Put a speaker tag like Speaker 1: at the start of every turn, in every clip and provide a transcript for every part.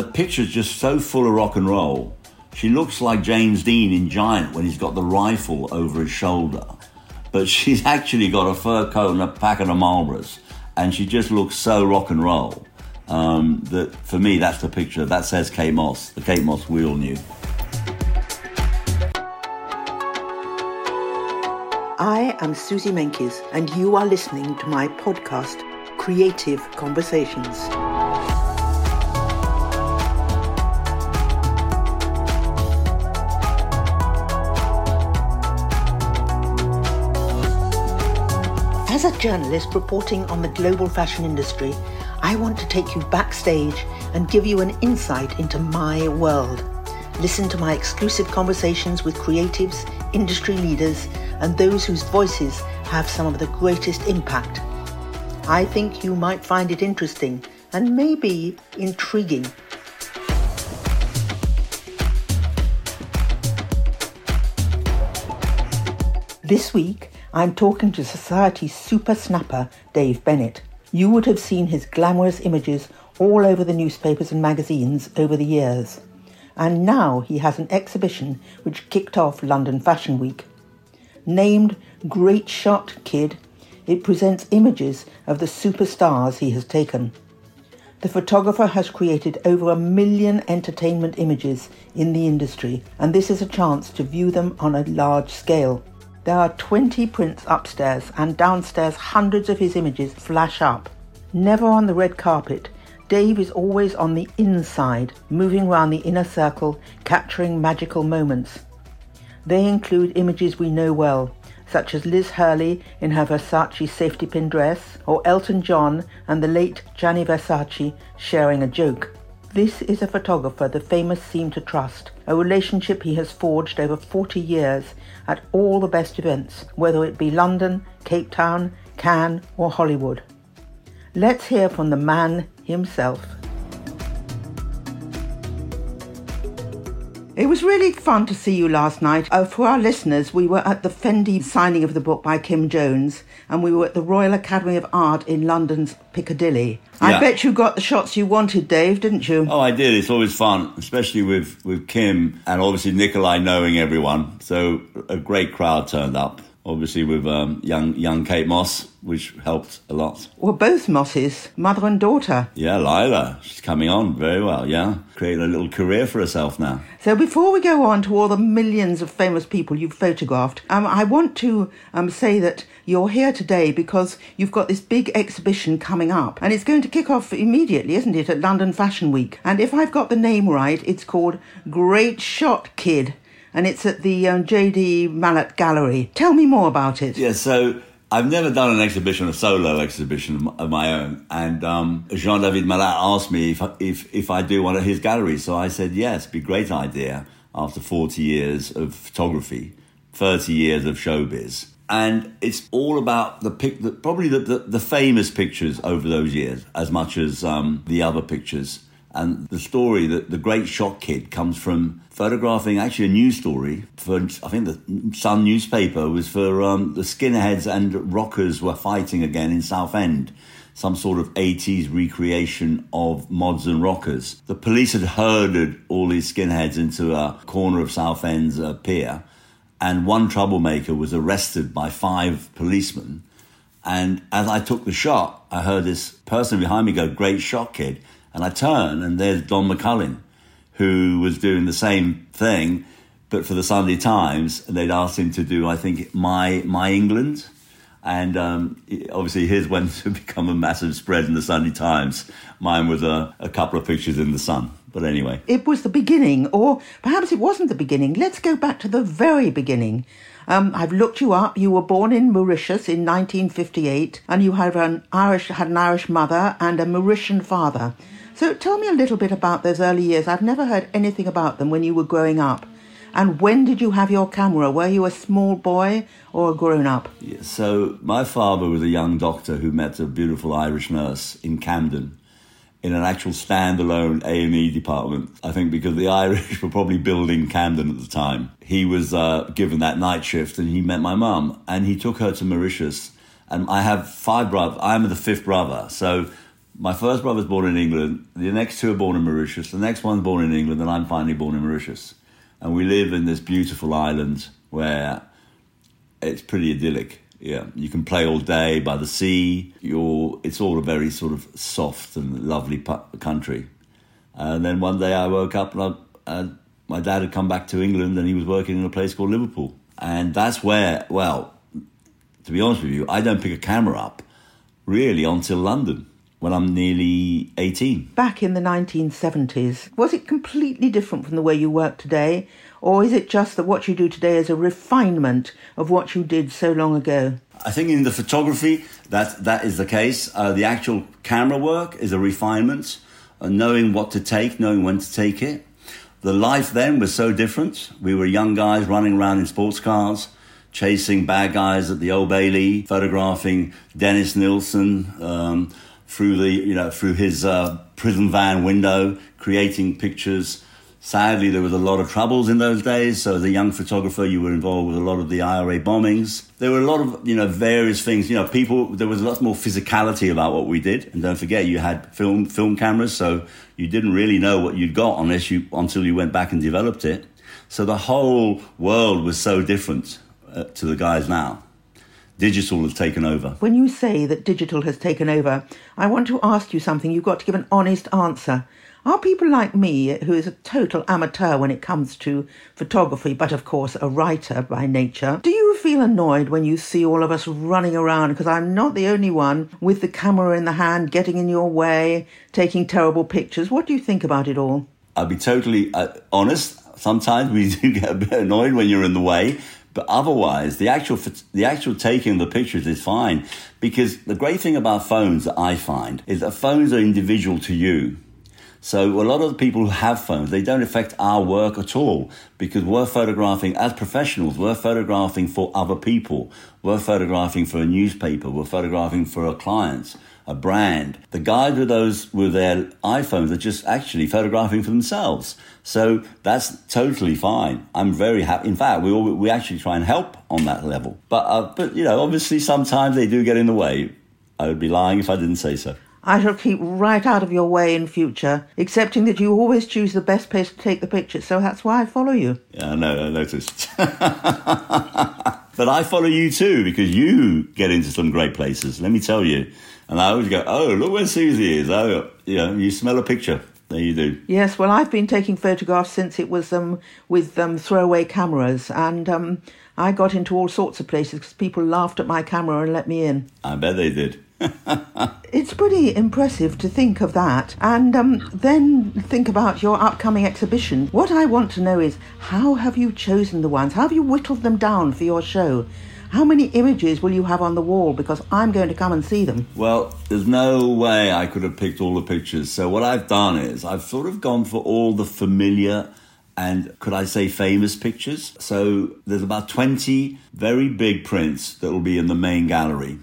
Speaker 1: the picture's just so full of rock and roll. She looks like James Dean in Giant when he's got the rifle over his shoulder. But she's actually got a fur coat and a packet of Marlboros. And she just looks so rock and roll. Um, that for me, that's the picture. That says Kate Moss, the Kate Moss we all knew.
Speaker 2: I am Suzy Menkes, and you are listening to my podcast, Creative Conversations. As a journalist reporting on the global fashion industry, I want to take you backstage and give you an insight into my world. Listen to my exclusive conversations with creatives, industry leaders, and those whose voices have some of the greatest impact. I think you might find it interesting and maybe intriguing. This week, I'm talking to Society's super snapper, Dave Bennett. You would have seen his glamorous images all over the newspapers and magazines over the years. And now he has an exhibition which kicked off London Fashion Week. Named Great Shot Kid, it presents images of the superstars he has taken. The photographer has created over a million entertainment images in the industry, and this is a chance to view them on a large scale. There are 20 prints upstairs, and downstairs, hundreds of his images flash up. Never on the red carpet, Dave is always on the inside, moving around the inner circle, capturing magical moments. They include images we know well, such as Liz Hurley in her Versace safety pin dress, or Elton John and the late Gianni Versace sharing a joke. This is a photographer the famous seem to trust, a relationship he has forged over 40 years at all the best events, whether it be London, Cape Town, Cannes, or Hollywood. Let's hear from the man himself. It was really fun to see you last night. Uh, for our listeners, we were at the Fendi signing of the book by Kim Jones, and we were at the Royal Academy of Art in London's Piccadilly. I bet you got the shots you wanted, Dave, didn't you?
Speaker 1: Oh, I did. It's always fun, especially with, with Kim and obviously Nikolai knowing everyone. So a great crowd turned up. Obviously with um, young young Kate Moss, which helped a lot.
Speaker 2: Well, both Mosses, mother and daughter.
Speaker 1: Yeah, Lila, she's coming on very well. Yeah, creating a little career for herself now.
Speaker 2: So before we go on to all the millions of famous people you've photographed, um, I want to um, say that you're here today because you've got this big exhibition coming up, and it's going to kick off immediately, isn't it, at London Fashion Week? And if I've got the name right, it's called Great Shot Kid, and it's at the um, J.D. Malat Gallery. Tell me more about it.
Speaker 1: Yeah, so I've never done an exhibition, a solo exhibition of my- own, and um, Jean David Malat asked me if if if I do one of his galleries. So I said yes, be great idea. After forty years of photography, thirty years of showbiz, and it's all about the pic, the, probably the, the the famous pictures over those years, as much as um, the other pictures. And the story that the Great Shot Kid comes from photographing actually a news story for I think the Sun newspaper was for um, the skinheads and rockers were fighting again in Southend. Some sort of 80s recreation of mods and rockers. The police had herded all these skinheads into a corner of Southend's uh, pier, and one troublemaker was arrested by five policemen. And as I took the shot, I heard this person behind me go, Great shot, kid. And I turn, and there's Don McCullin, who was doing the same thing, but for the Sunday Times. And they'd asked him to do, I think, My, My England. And um, obviously, his went to become a massive spread in the Sunday Times. Mine was a, a couple of pictures in the sun. But anyway.
Speaker 2: it was the beginning, or perhaps it wasn't the beginning. Let's go back to the very beginning. Um, I've looked you up. You were born in Mauritius in 1958, and you have an Irish had an Irish mother and a Mauritian father. So tell me a little bit about those early years. I've never heard anything about them when you were growing up. And when did you have your camera? Were you a small boy or a grown up?
Speaker 1: Yeah, so my father was a young doctor who met a beautiful Irish nurse in Camden in an actual standalone A&E department. I think because the Irish were probably building Camden at the time. He was uh, given that night shift and he met my mum and he took her to Mauritius. And I have five brothers. I'm the fifth brother. So My first brother's born in England. The next two are born in Mauritius. The next one's born in England, and I'm finally born in Mauritius. And we live in this beautiful island where it's pretty idyllic. Yeah, you can play all day by the sea. You're, it's all a very sort of soft and lovely pu- country. And then one day I woke up and, I, and my dad had come back to England and he was working in a place called Liverpool. And that's where, well, to be honest with you, I don't pick a camera up really until London when I'm nearly 18.
Speaker 2: Back in the 1970s, was it completely different from the way you work today? Or is it just that what you do today is a refinement of what you did so long ago?
Speaker 1: I think in the photography, that, that is the case. Uh, the actual camera work is a refinement, uh, knowing what to take, knowing when to take it. The life then was so different. We were young guys running around in sports cars, chasing bad guys at the Old Bailey, photographing Dennis Nilsen um, through the you know through his uh, prison van window, creating pictures Sadly, there was a lot of troubles in those days. So, as a young photographer, you were involved with a lot of the IRA bombings. There were a lot of, you know, various things. You know, people. There was a lot more physicality about what we did. And don't forget, you had film film cameras, so you didn't really know what you'd got unless you until you went back and developed it. So the whole world was so different uh, to the guys now. Digital has taken over.
Speaker 2: When you say that digital has taken over, I want to ask you something. You've got to give an honest answer. Are people like me, who is a total amateur when it comes to photography, but of course a writer by nature, do you feel annoyed when you see all of us running around? Because I'm not the only one with the camera in the hand, getting in your way, taking terrible pictures. What do you think about it all?
Speaker 1: I'll be totally uh, honest. Sometimes we do get a bit annoyed when you're in the way, but otherwise, the actual the actual taking of the pictures is fine because the great thing about phones that I find is that phones are individual to you. So a lot of the people who have phones, they don't affect our work at all because we're photographing as professionals. We're photographing for other people. We're photographing for a newspaper. We're photographing for a client, a brand. The guys with those with their iPhones are just actually photographing for themselves. So that's totally fine. I'm very happy. In fact, we all, we actually try and help on that level. But uh, but you know, obviously sometimes they do get in the way. I would be lying if I didn't say so.
Speaker 2: I shall keep right out of your way in future, excepting that you always choose the best place to take the picture, so that's why I follow you.
Speaker 1: Yeah, I know, I noticed. but I follow you too, because you get into some great places, let me tell you. And I always go, oh, look where Suzy is. Oh, you know, you smell a picture. There you do.
Speaker 2: Yes, well, I've been taking photographs since it was um, with um, throwaway cameras, and um, I got into all sorts of places because people laughed at my camera and let me in.
Speaker 1: I bet they did.
Speaker 2: it's pretty impressive to think of that and um, then think about your upcoming exhibition. What I want to know is how have you chosen the ones? How have you whittled them down for your show? How many images will you have on the wall? Because I'm going to come and see them.
Speaker 1: Well, there's no way I could have picked all the pictures. So, what I've done is I've sort of gone for all the familiar and could I say famous pictures. So, there's about 20 very big prints that will be in the main gallery.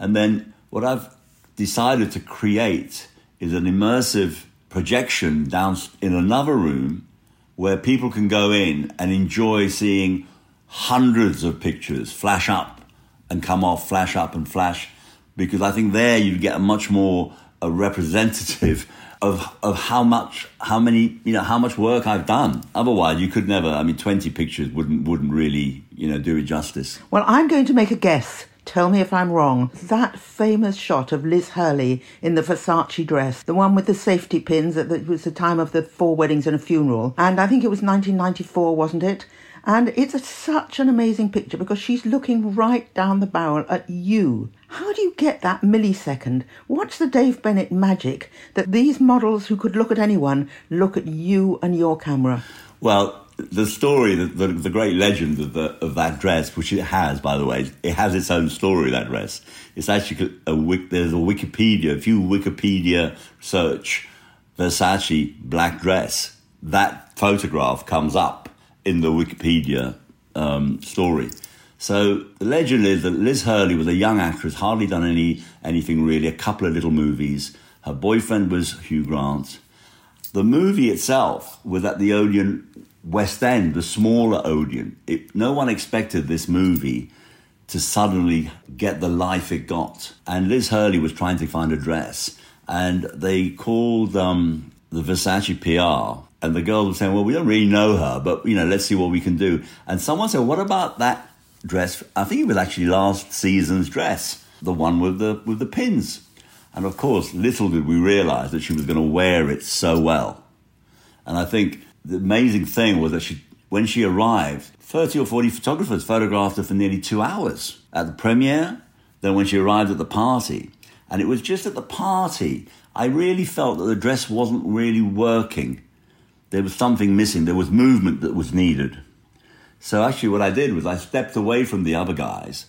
Speaker 1: And then what I've decided to create is an immersive projection down in another room where people can go in and enjoy seeing hundreds of pictures flash up and come off, flash up and flash, because I think there you get a much more a representative of of how much how many you know how much work I've done. Otherwise, you could never. I mean, twenty pictures wouldn't wouldn't really you know do it justice.
Speaker 2: Well, I'm going to make a guess. Tell me if I'm wrong. That famous shot of Liz Hurley in the Versace dress, the one with the safety pins, it was the time of the four weddings and a funeral. And I think it was 1994, wasn't it? And it's a, such an amazing picture because she's looking right down the barrel at you. How do you get that millisecond? What's the Dave Bennett magic that these models who could look at anyone look at you and your camera?
Speaker 1: Well, the story, the, the, the, great legend of, the, of that dress, which it has, by the way, it has its own story, that dress. It's actually a, there's a Wikipedia, if you Wikipedia search Versace black dress, that photograph comes up in the Wikipedia um, story. So the legend is that Liz Hurley was a young actress, hardly done any anything really, a couple of little movies. Her boyfriend was Hugh Grant. The movie itself was at the Odeon West End, the smaller Odeon, it, no one expected this movie to suddenly get the life it got. And Liz Hurley was trying to find a dress. and they called um, the Versace PR, and the girls were saying, "Well, we don't really know her, but you know, let's see what we can do." And someone said, "What about that dress? I think it was actually last season's dress, the one with the with the pins." And of course, little did we realize that she was going to wear it so well. And I think the amazing thing was that she, when she arrived, 30 or 40 photographers photographed her for nearly two hours at the premiere, then when she arrived at the party. And it was just at the party, I really felt that the dress wasn't really working. There was something missing, there was movement that was needed. So actually, what I did was I stepped away from the other guys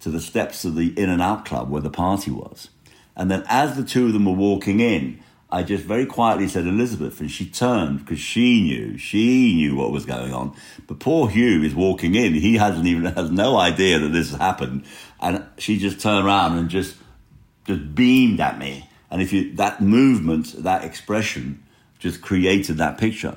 Speaker 1: to the steps of the in and out club where the party was. And then as the two of them were walking in, I just very quietly said Elizabeth, and she turned because she knew, she knew what was going on. But poor Hugh is walking in; he hasn't even has no idea that this has happened, and she just turned around and just just beamed at me. And if you that movement, that expression, just created that picture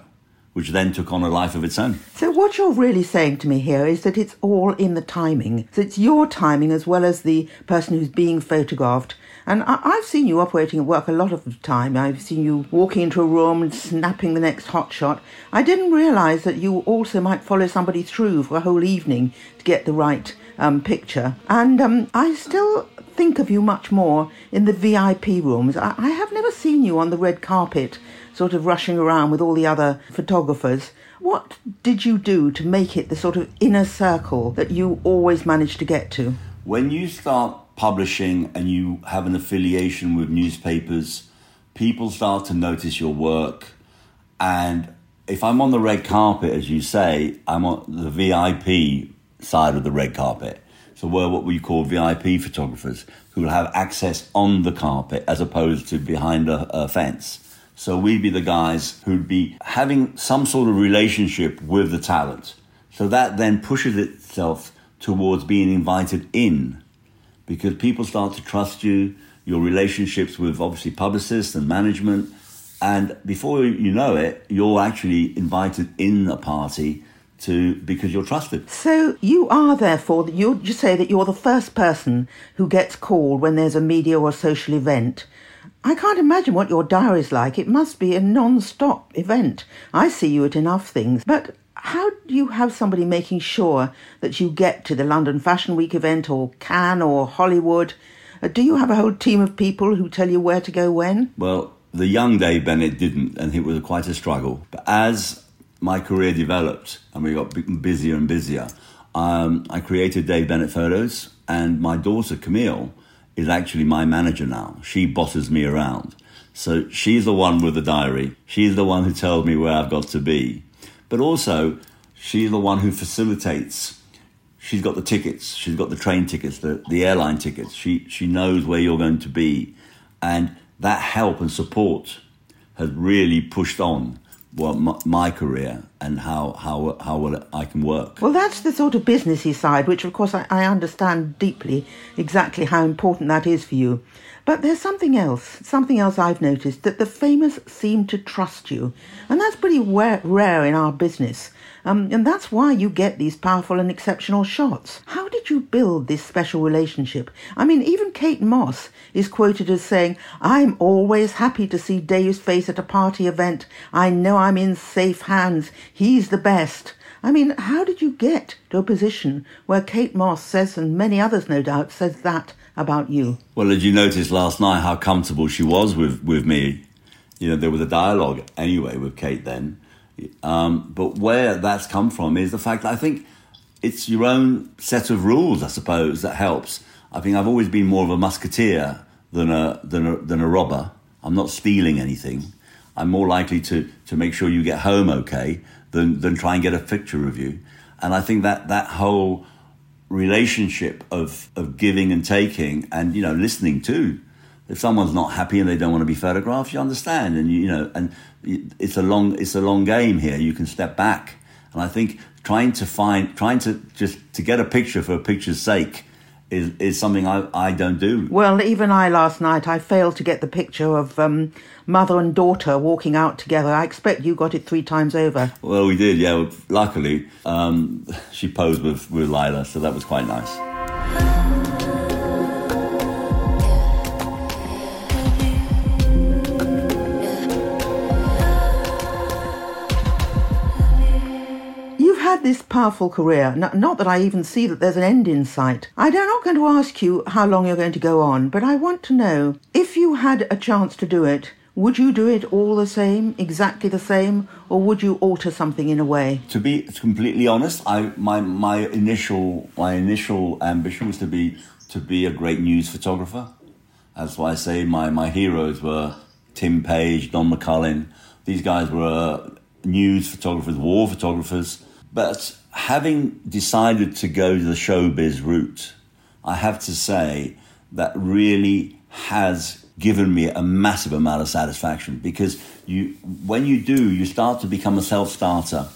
Speaker 1: which then took on a life of its own.
Speaker 2: So, what you're really saying to me here is that it's all in the timing. So, it's your timing as well as the person who's being photographed. And I- have seen you operating at work a lot of the time. I've seen you walking into a room and snapping the next hot shot. I didn't realise that you also might follow somebody through for a whole evening to get the right um, picture. And um, I still think of you much more in the VIP rooms. I, I have never seen you on the red carpet sort of rushing around with all the other photographers. What did you do to make it the sort of inner circle that you always managed to get to?
Speaker 1: When you start publishing and you have an affiliation with newspapers, people start to notice your work. And if I'm on the red carpet, as you say, I'm on the VIP side of the red carpet. So we're what we call VIP photographers who will have access on the carpet as opposed to behind a, a fence. So we'd be the guys who'd be having some sort of relationship with the talent. So that then pushes itself towards being invited in because people start to trust you, your relationships with obviously publicists and management. And before you know it, you're actually invited in a party to because you're trusted.
Speaker 2: So you are therefore you just say that you're the first person who gets called when there's a media or social event I can't imagine what your diary's like. It must be a non stop event. I see you at enough things. But how do you have somebody making sure that you get to the London Fashion Week event or Cannes or Hollywood? Uh, do you have a whole team of people who tell you where to go when?
Speaker 1: Well, the young Dave Bennett didn't, and it was quite a struggle. But as my career developed and we got busier and busier, um, I created Dave Bennett Photos, and my daughter Camille is actually my manager now. She bosses me around. So she's the one with the diary. She's the one who tells me where I've got to be. But also, she's the one who facilitates. She's got the tickets. She's got the train tickets, the, the airline tickets. She, she knows where you're going to be. And that help and support has really pushed on well, my, my, career and how how how well I can work.
Speaker 2: Well, that's the sort of businessy side, which of course I, I understand deeply exactly how important that is for you. But there's something else, something else I've noticed that the famous seem to trust you, and that's pretty rare in our business. Um, and that's why you get these powerful and exceptional shots. How did you build this special relationship? I mean, even Kate Moss is quoted as saying, I'm always happy to see Dave's face at a party event. I know I'm in safe hands. He's the best. I mean, how did you get to a position where Kate Moss says, and many others no doubt, says that about you?
Speaker 1: Well, did you notice last night how comfortable she was with, with me? You know, there was a dialogue anyway with Kate then. Um, but where that's come from is the fact that I think it's your own set of rules, I suppose, that helps. I think I've always been more of a musketeer than a, than a, than a robber. I'm not stealing anything. I'm more likely to, to make sure you get home okay than, than try and get a picture of you. And I think that that whole relationship of, of giving and taking and, you know, listening too if someone's not happy and they don't want to be photographed, you understand, and you, you know, and it's a long it's a long game here. You can step back, and I think trying to find trying to just to get a picture for a picture's sake is is something I, I don't do.
Speaker 2: Well, even I last night I failed to get the picture of um, mother and daughter walking out together. I expect you got it three times over.
Speaker 1: Well, we did, yeah. Luckily, um, she posed with with Lila, so that was quite nice.
Speaker 2: Had this powerful career, not that I even see that there's an end in sight. I'm not going to ask you how long you're going to go on, but I want to know if you had a chance to do it, would you do it all the same, exactly the same, or would you alter something in a way?
Speaker 1: To be completely honest, I my my initial my initial ambition was to be to be a great news photographer. That's why I say my, my heroes were Tim Page, Don McCullin. These guys were news photographers, war photographers. But having decided to go the showbiz route, I have to say that really has given me a massive amount of satisfaction because you when you do you start to become a self-starter.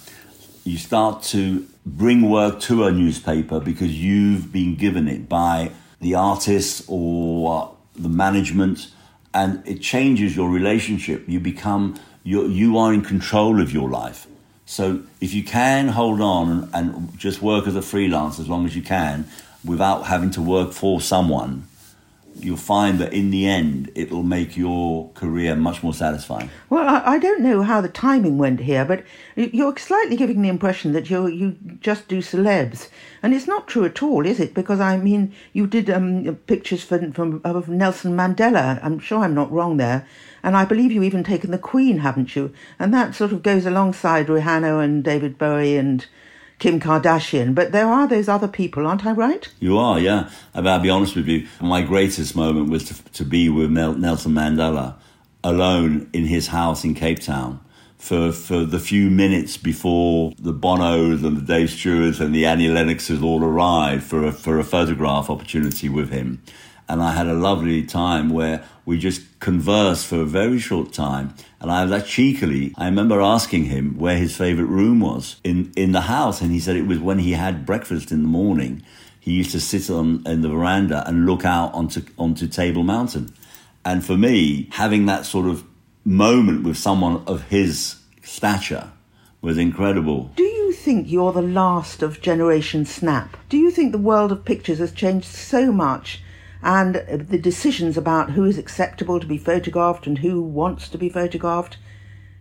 Speaker 1: You start to bring work to a newspaper because you've been given it by the artists or the management and it changes your relationship. You become you you are in control of your life so if you can hold on and, just work as a freelance as long as you can without having to work for someone you'll find that in the end it'll make your career much more satisfying.
Speaker 2: Well, I, I, don't know how the timing went here, but you're slightly giving the impression that you you just do celebs, and it's not true at all, is it? Because I mean, you did um, pictures for, from of Nelson Mandela. I'm sure I'm not wrong there, and I believe you even taken the Queen, haven't you? And that sort of goes alongside Rihanna and David Bowie and Kim Kardashian, but there are those other people, aren't I right?
Speaker 1: You are, yeah. I'll be honest with you. My greatest moment was to, to be with Nelson Mandela alone in his house in Cape Town for, for the few minutes before the Bonos and the Dave Stewarts and the Annie Lennoxes all arrived for a, for a photograph opportunity with him. And I had a lovely time where we just conversed for a very short time. And I like cheekily, I remember asking him where his favorite room was in, in the house. And he said it was when he had breakfast in the morning. He used to sit on in the veranda and look out onto, onto Table Mountain. And for me, having that sort of moment with someone of his stature was incredible.
Speaker 2: Do you think you're the last of Generation Snap? Do you think the world of pictures has changed so much and the decisions about who is acceptable to be photographed and who wants to be photographed.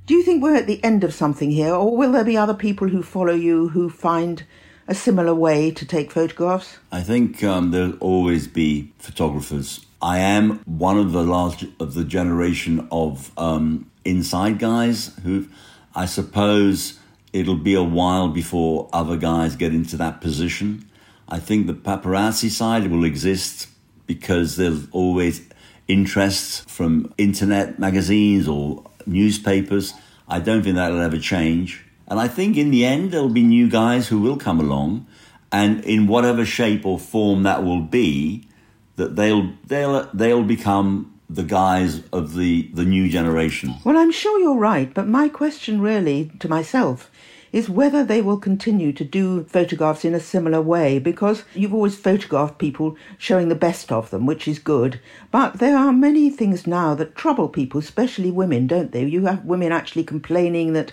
Speaker 2: Do you think we're at the end of something here, or will there be other people who follow you who find a similar way to take photographs?
Speaker 1: I think um, there'll always be photographers. I am one of the last of the generation of um, inside guys who, I suppose, it'll be a while before other guys get into that position. I think the paparazzi side will exist because there's always interests from internet magazines or newspapers. I don't think that'll ever change. And I think in the end, there'll be new guys who will come along, and in whatever shape or form that will be, that they'll they'll they'll become the guys of the the new generation.
Speaker 2: Well, I'm sure you're right, but my question really to myself is whether they will continue to do photographs in a similar way because you've always photographed people showing the best of them, which is good. But there are many things now that trouble people, especially women, don't they? You have women actually complaining that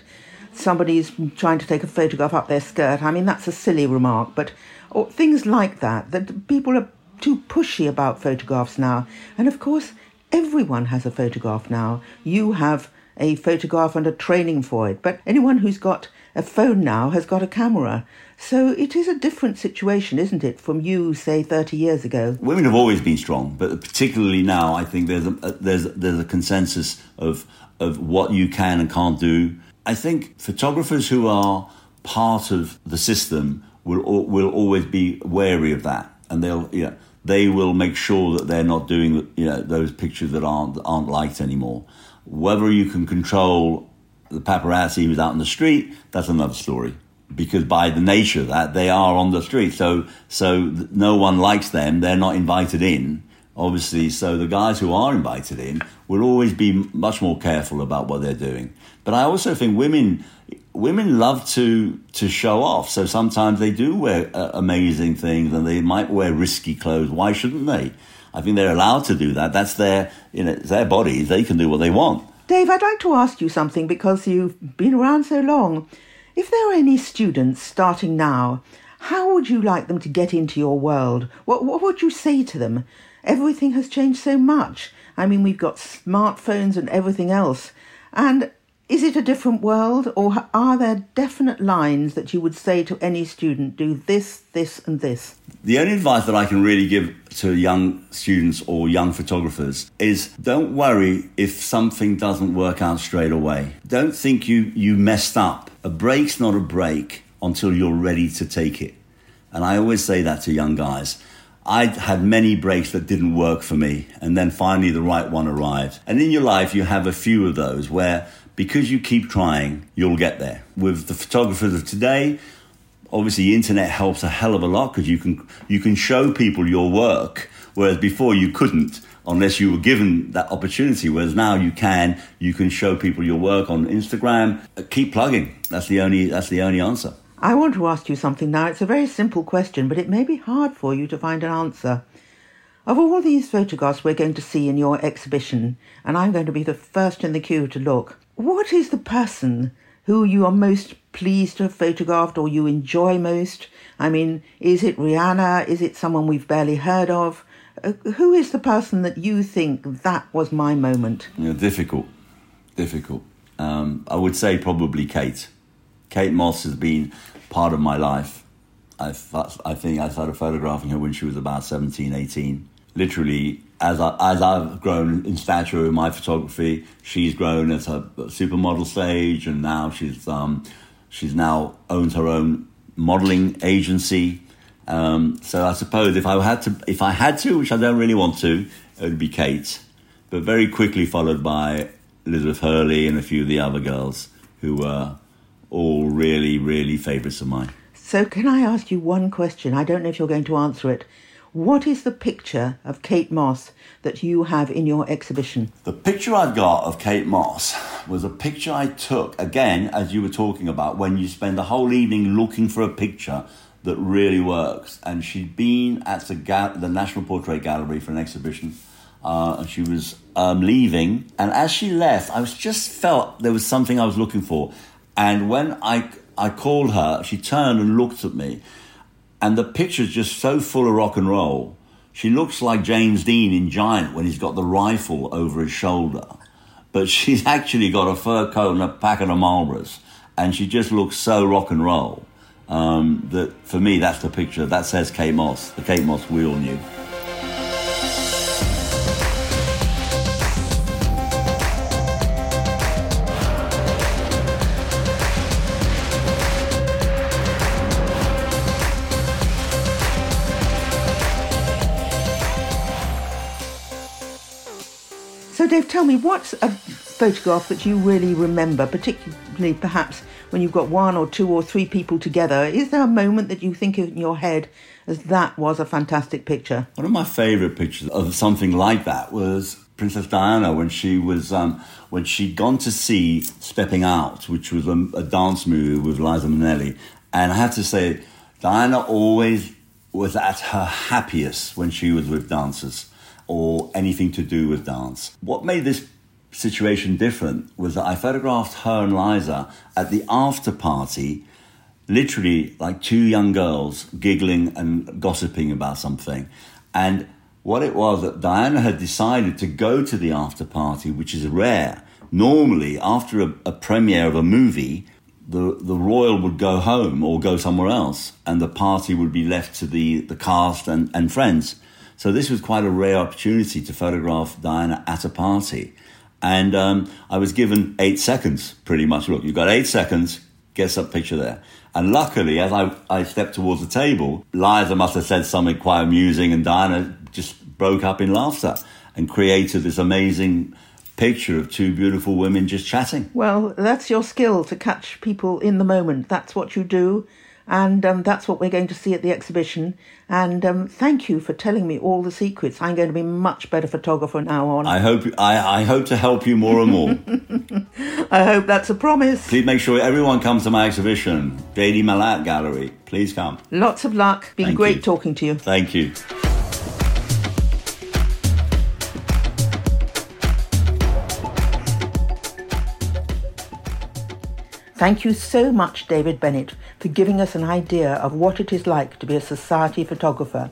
Speaker 2: somebody's trying to take a photograph up their skirt. I mean, that's a silly remark, but or things like that, that people are too pushy about photographs now. And of course, everyone has a photograph now. You have a photograph and a training for it, but anyone who's got a phone now has got a camera. So it is a different situation, isn't it, from you, say, 30 years ago?
Speaker 1: Women have always been strong, but particularly now, I think there's a, there's, there's a consensus of, of what you can and can't do. I think photographers who are part of the system will, will always be wary of that. And they'll, you know, they will make sure that they're not doing you know, those pictures that aren't, aren't liked anymore. Whether you can control the paparazzi who's out in the street, that's another story. Because by the nature of that, they are on the street. So, so no one likes them. They're not invited in, obviously. So the guys who are invited in will always be much more careful about what they're doing. But I also think women, women love to to show off. So sometimes they do wear uh, amazing things, and they might wear risky clothes. Why shouldn't they? I think they're allowed to do that. That's their, you know, their bodies. They can do what they want.
Speaker 2: Dave, I'd like to ask you something because you've been around so long. If there are any students starting now, how would you like them to get into your world? What, what would you say to them? Everything has changed so much. I mean, we've got smartphones and everything else. And Is it a different world, or are there definite lines that you would say to any student do this, this, and this?
Speaker 1: The only advice that I can really give to young students or young photographers is don't worry if something doesn't work out straight away. Don't think you, you messed up. A break's not a break until you're ready to take it. And I always say that to young guys. I had many breaks that didn't work for me, and then finally the right one arrived. And in your life, you have a few of those where because you keep trying, you'll get there. With the photographers of today, obviously the internet helps a hell of a lot because you can you can show people your work, whereas before you couldn't unless you were given that opportunity. Whereas now you can, you can show people your work on Instagram. Uh, keep plugging. That's the only that's the only answer.
Speaker 2: I want to ask you something now. It's a very simple question, but it may be hard for you to find an answer. Of all these photographs we're going to see in your exhibition, and I'm going to be the first in the queue to look, what is the person who you are most pleased to have photographed or you enjoy most? I mean, is it Rihanna? Is it someone we've barely heard of? Uh, who is the person that you think that was my moment?
Speaker 1: Difficult, difficult. Um, I would say probably Kate. Kate Moss has been part of my life. I, I think I started photographing her when she was about 17, 18. Literally as I, as I've grown in stature in my photography, she's grown at a supermodel stage, and now she's um, she's now owns her own modeling agency. Um, so I suppose if I had to, if I had to, which I don't really want to, it would be Kate, but very quickly followed by Elizabeth Hurley and a few of the other girls who were all really, really favourites of mine.
Speaker 2: So can I ask you one question? I don't know if you're going to answer it. What is the picture of Kate Moss that you have in your exhibition?
Speaker 1: The picture I've got of Kate Moss was a picture I took, again, as you were talking about, when you spend the whole evening looking for a picture that really works. And she'd been at the, the National Portrait Gallery for an exhibition. Uh, and she was um, leaving. And as she left, I was just felt there was something I was looking for. And when I, I called her, she turned and looked at me and the picture's just so full of rock and roll. She looks like James Dean in Giant when he's got the rifle over his shoulder, but she's actually got a fur coat and a packet of Marlboros, and she just looks so rock and roll. Um, that for me, that's the picture that says Kate Moss, the Kate Moss we all knew.
Speaker 2: Tell me, what's a photograph that you really remember, particularly perhaps when you've got one or two or three people together? Is there a moment that you think in your head as that was a fantastic picture?
Speaker 1: One of my favourite pictures of something like that was Princess Diana when she was um, when she'd gone to see Stepping Out, which was a, a dance movie with Liza Minnelli, and I have to say, Diana always was at her happiest when she was with dancers or anything to do with dance. What made this situation different was that I photographed her and Liza at the after party, literally like two young girls giggling and gossiping about something. And what it was that Diana had decided to go to the after party, which is rare. Normally, after a, a premiere of a movie, the, the royal would go home or go somewhere else, and the party would be left to the, the cast and, and friends. So this was quite a rare opportunity to photograph Diana at a party. And um, I was given eight seconds, pretty much. Look, you've got eight seconds, get some picture there. And luckily, as I, I stepped towards the table, Liza must have said something quite amusing, and Diana just broke up in laughter and created this amazing picture of two beautiful women just chatting.
Speaker 2: Well, that's your skill to catch people in the moment. That's what you do and um, that's what we're going to see at the exhibition. And um, thank you for telling me all the secrets. I'm going to be much better photographer now on.
Speaker 1: I hope I, I hope to help you more and more.
Speaker 2: I hope that's a promise.
Speaker 1: Please make sure everyone comes to my exhibition, J.D. Malat Gallery. Please come.
Speaker 2: Lots of luck. Been
Speaker 1: Thank
Speaker 2: great
Speaker 1: you.
Speaker 2: talking to you.
Speaker 1: Thank you.
Speaker 2: Thank you so much, David Bennett, for giving us an idea of what it is like to be a society photographer.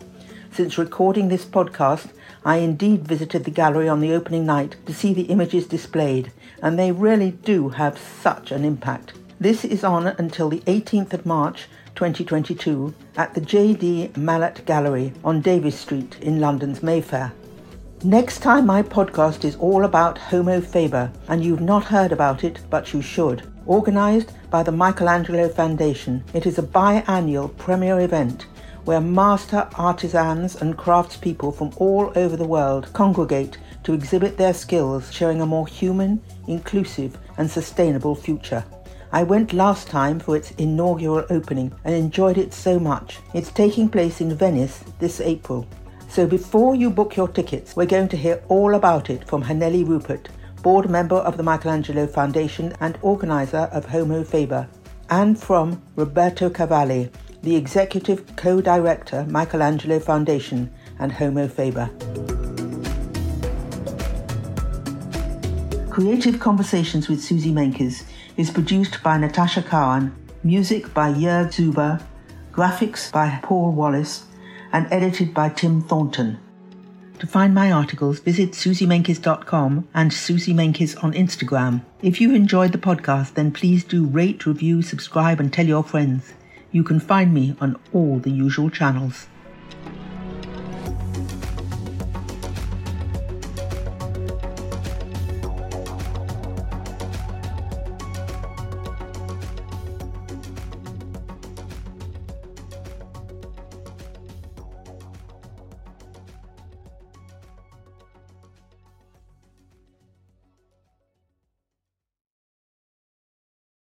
Speaker 2: Since recording this podcast, I indeed visited the gallery on the opening night to see the images displayed, and they really do have such an impact. This is on until the 18th of March 2022 at the J.D. Malat Gallery on Davies Street in London's Mayfair. Next time, my podcast is all about Homo Faber, and you've not heard about it, but you should. Organised by the Michelangelo Foundation, it is a biannual premier event where master artisans and craftspeople from all over the world congregate to exhibit their skills, showing a more human, inclusive, and sustainable future. I went last time for its inaugural opening and enjoyed it so much. It's taking place in Venice this April. So before you book your tickets, we're going to hear all about it from Hanneli Rupert, board member of the Michelangelo Foundation and organizer of Homo Faber, and from Alberto Cavalli, the executive co-director, Michelangelo Foundation and Homo Faber. Creative Conversations with Suzy Menkes is produced by Natasha Cowan, music by Jörg Zuber, graphics by Paul Wallace, and edited by Tim Thornton. To find my articles, visit suzymenkes.com and Suzy Menkes on Instagram. If you enjoyed the podcast, then please do rate, review, subscribe, and tell your friends. You can find me on all the usual channels.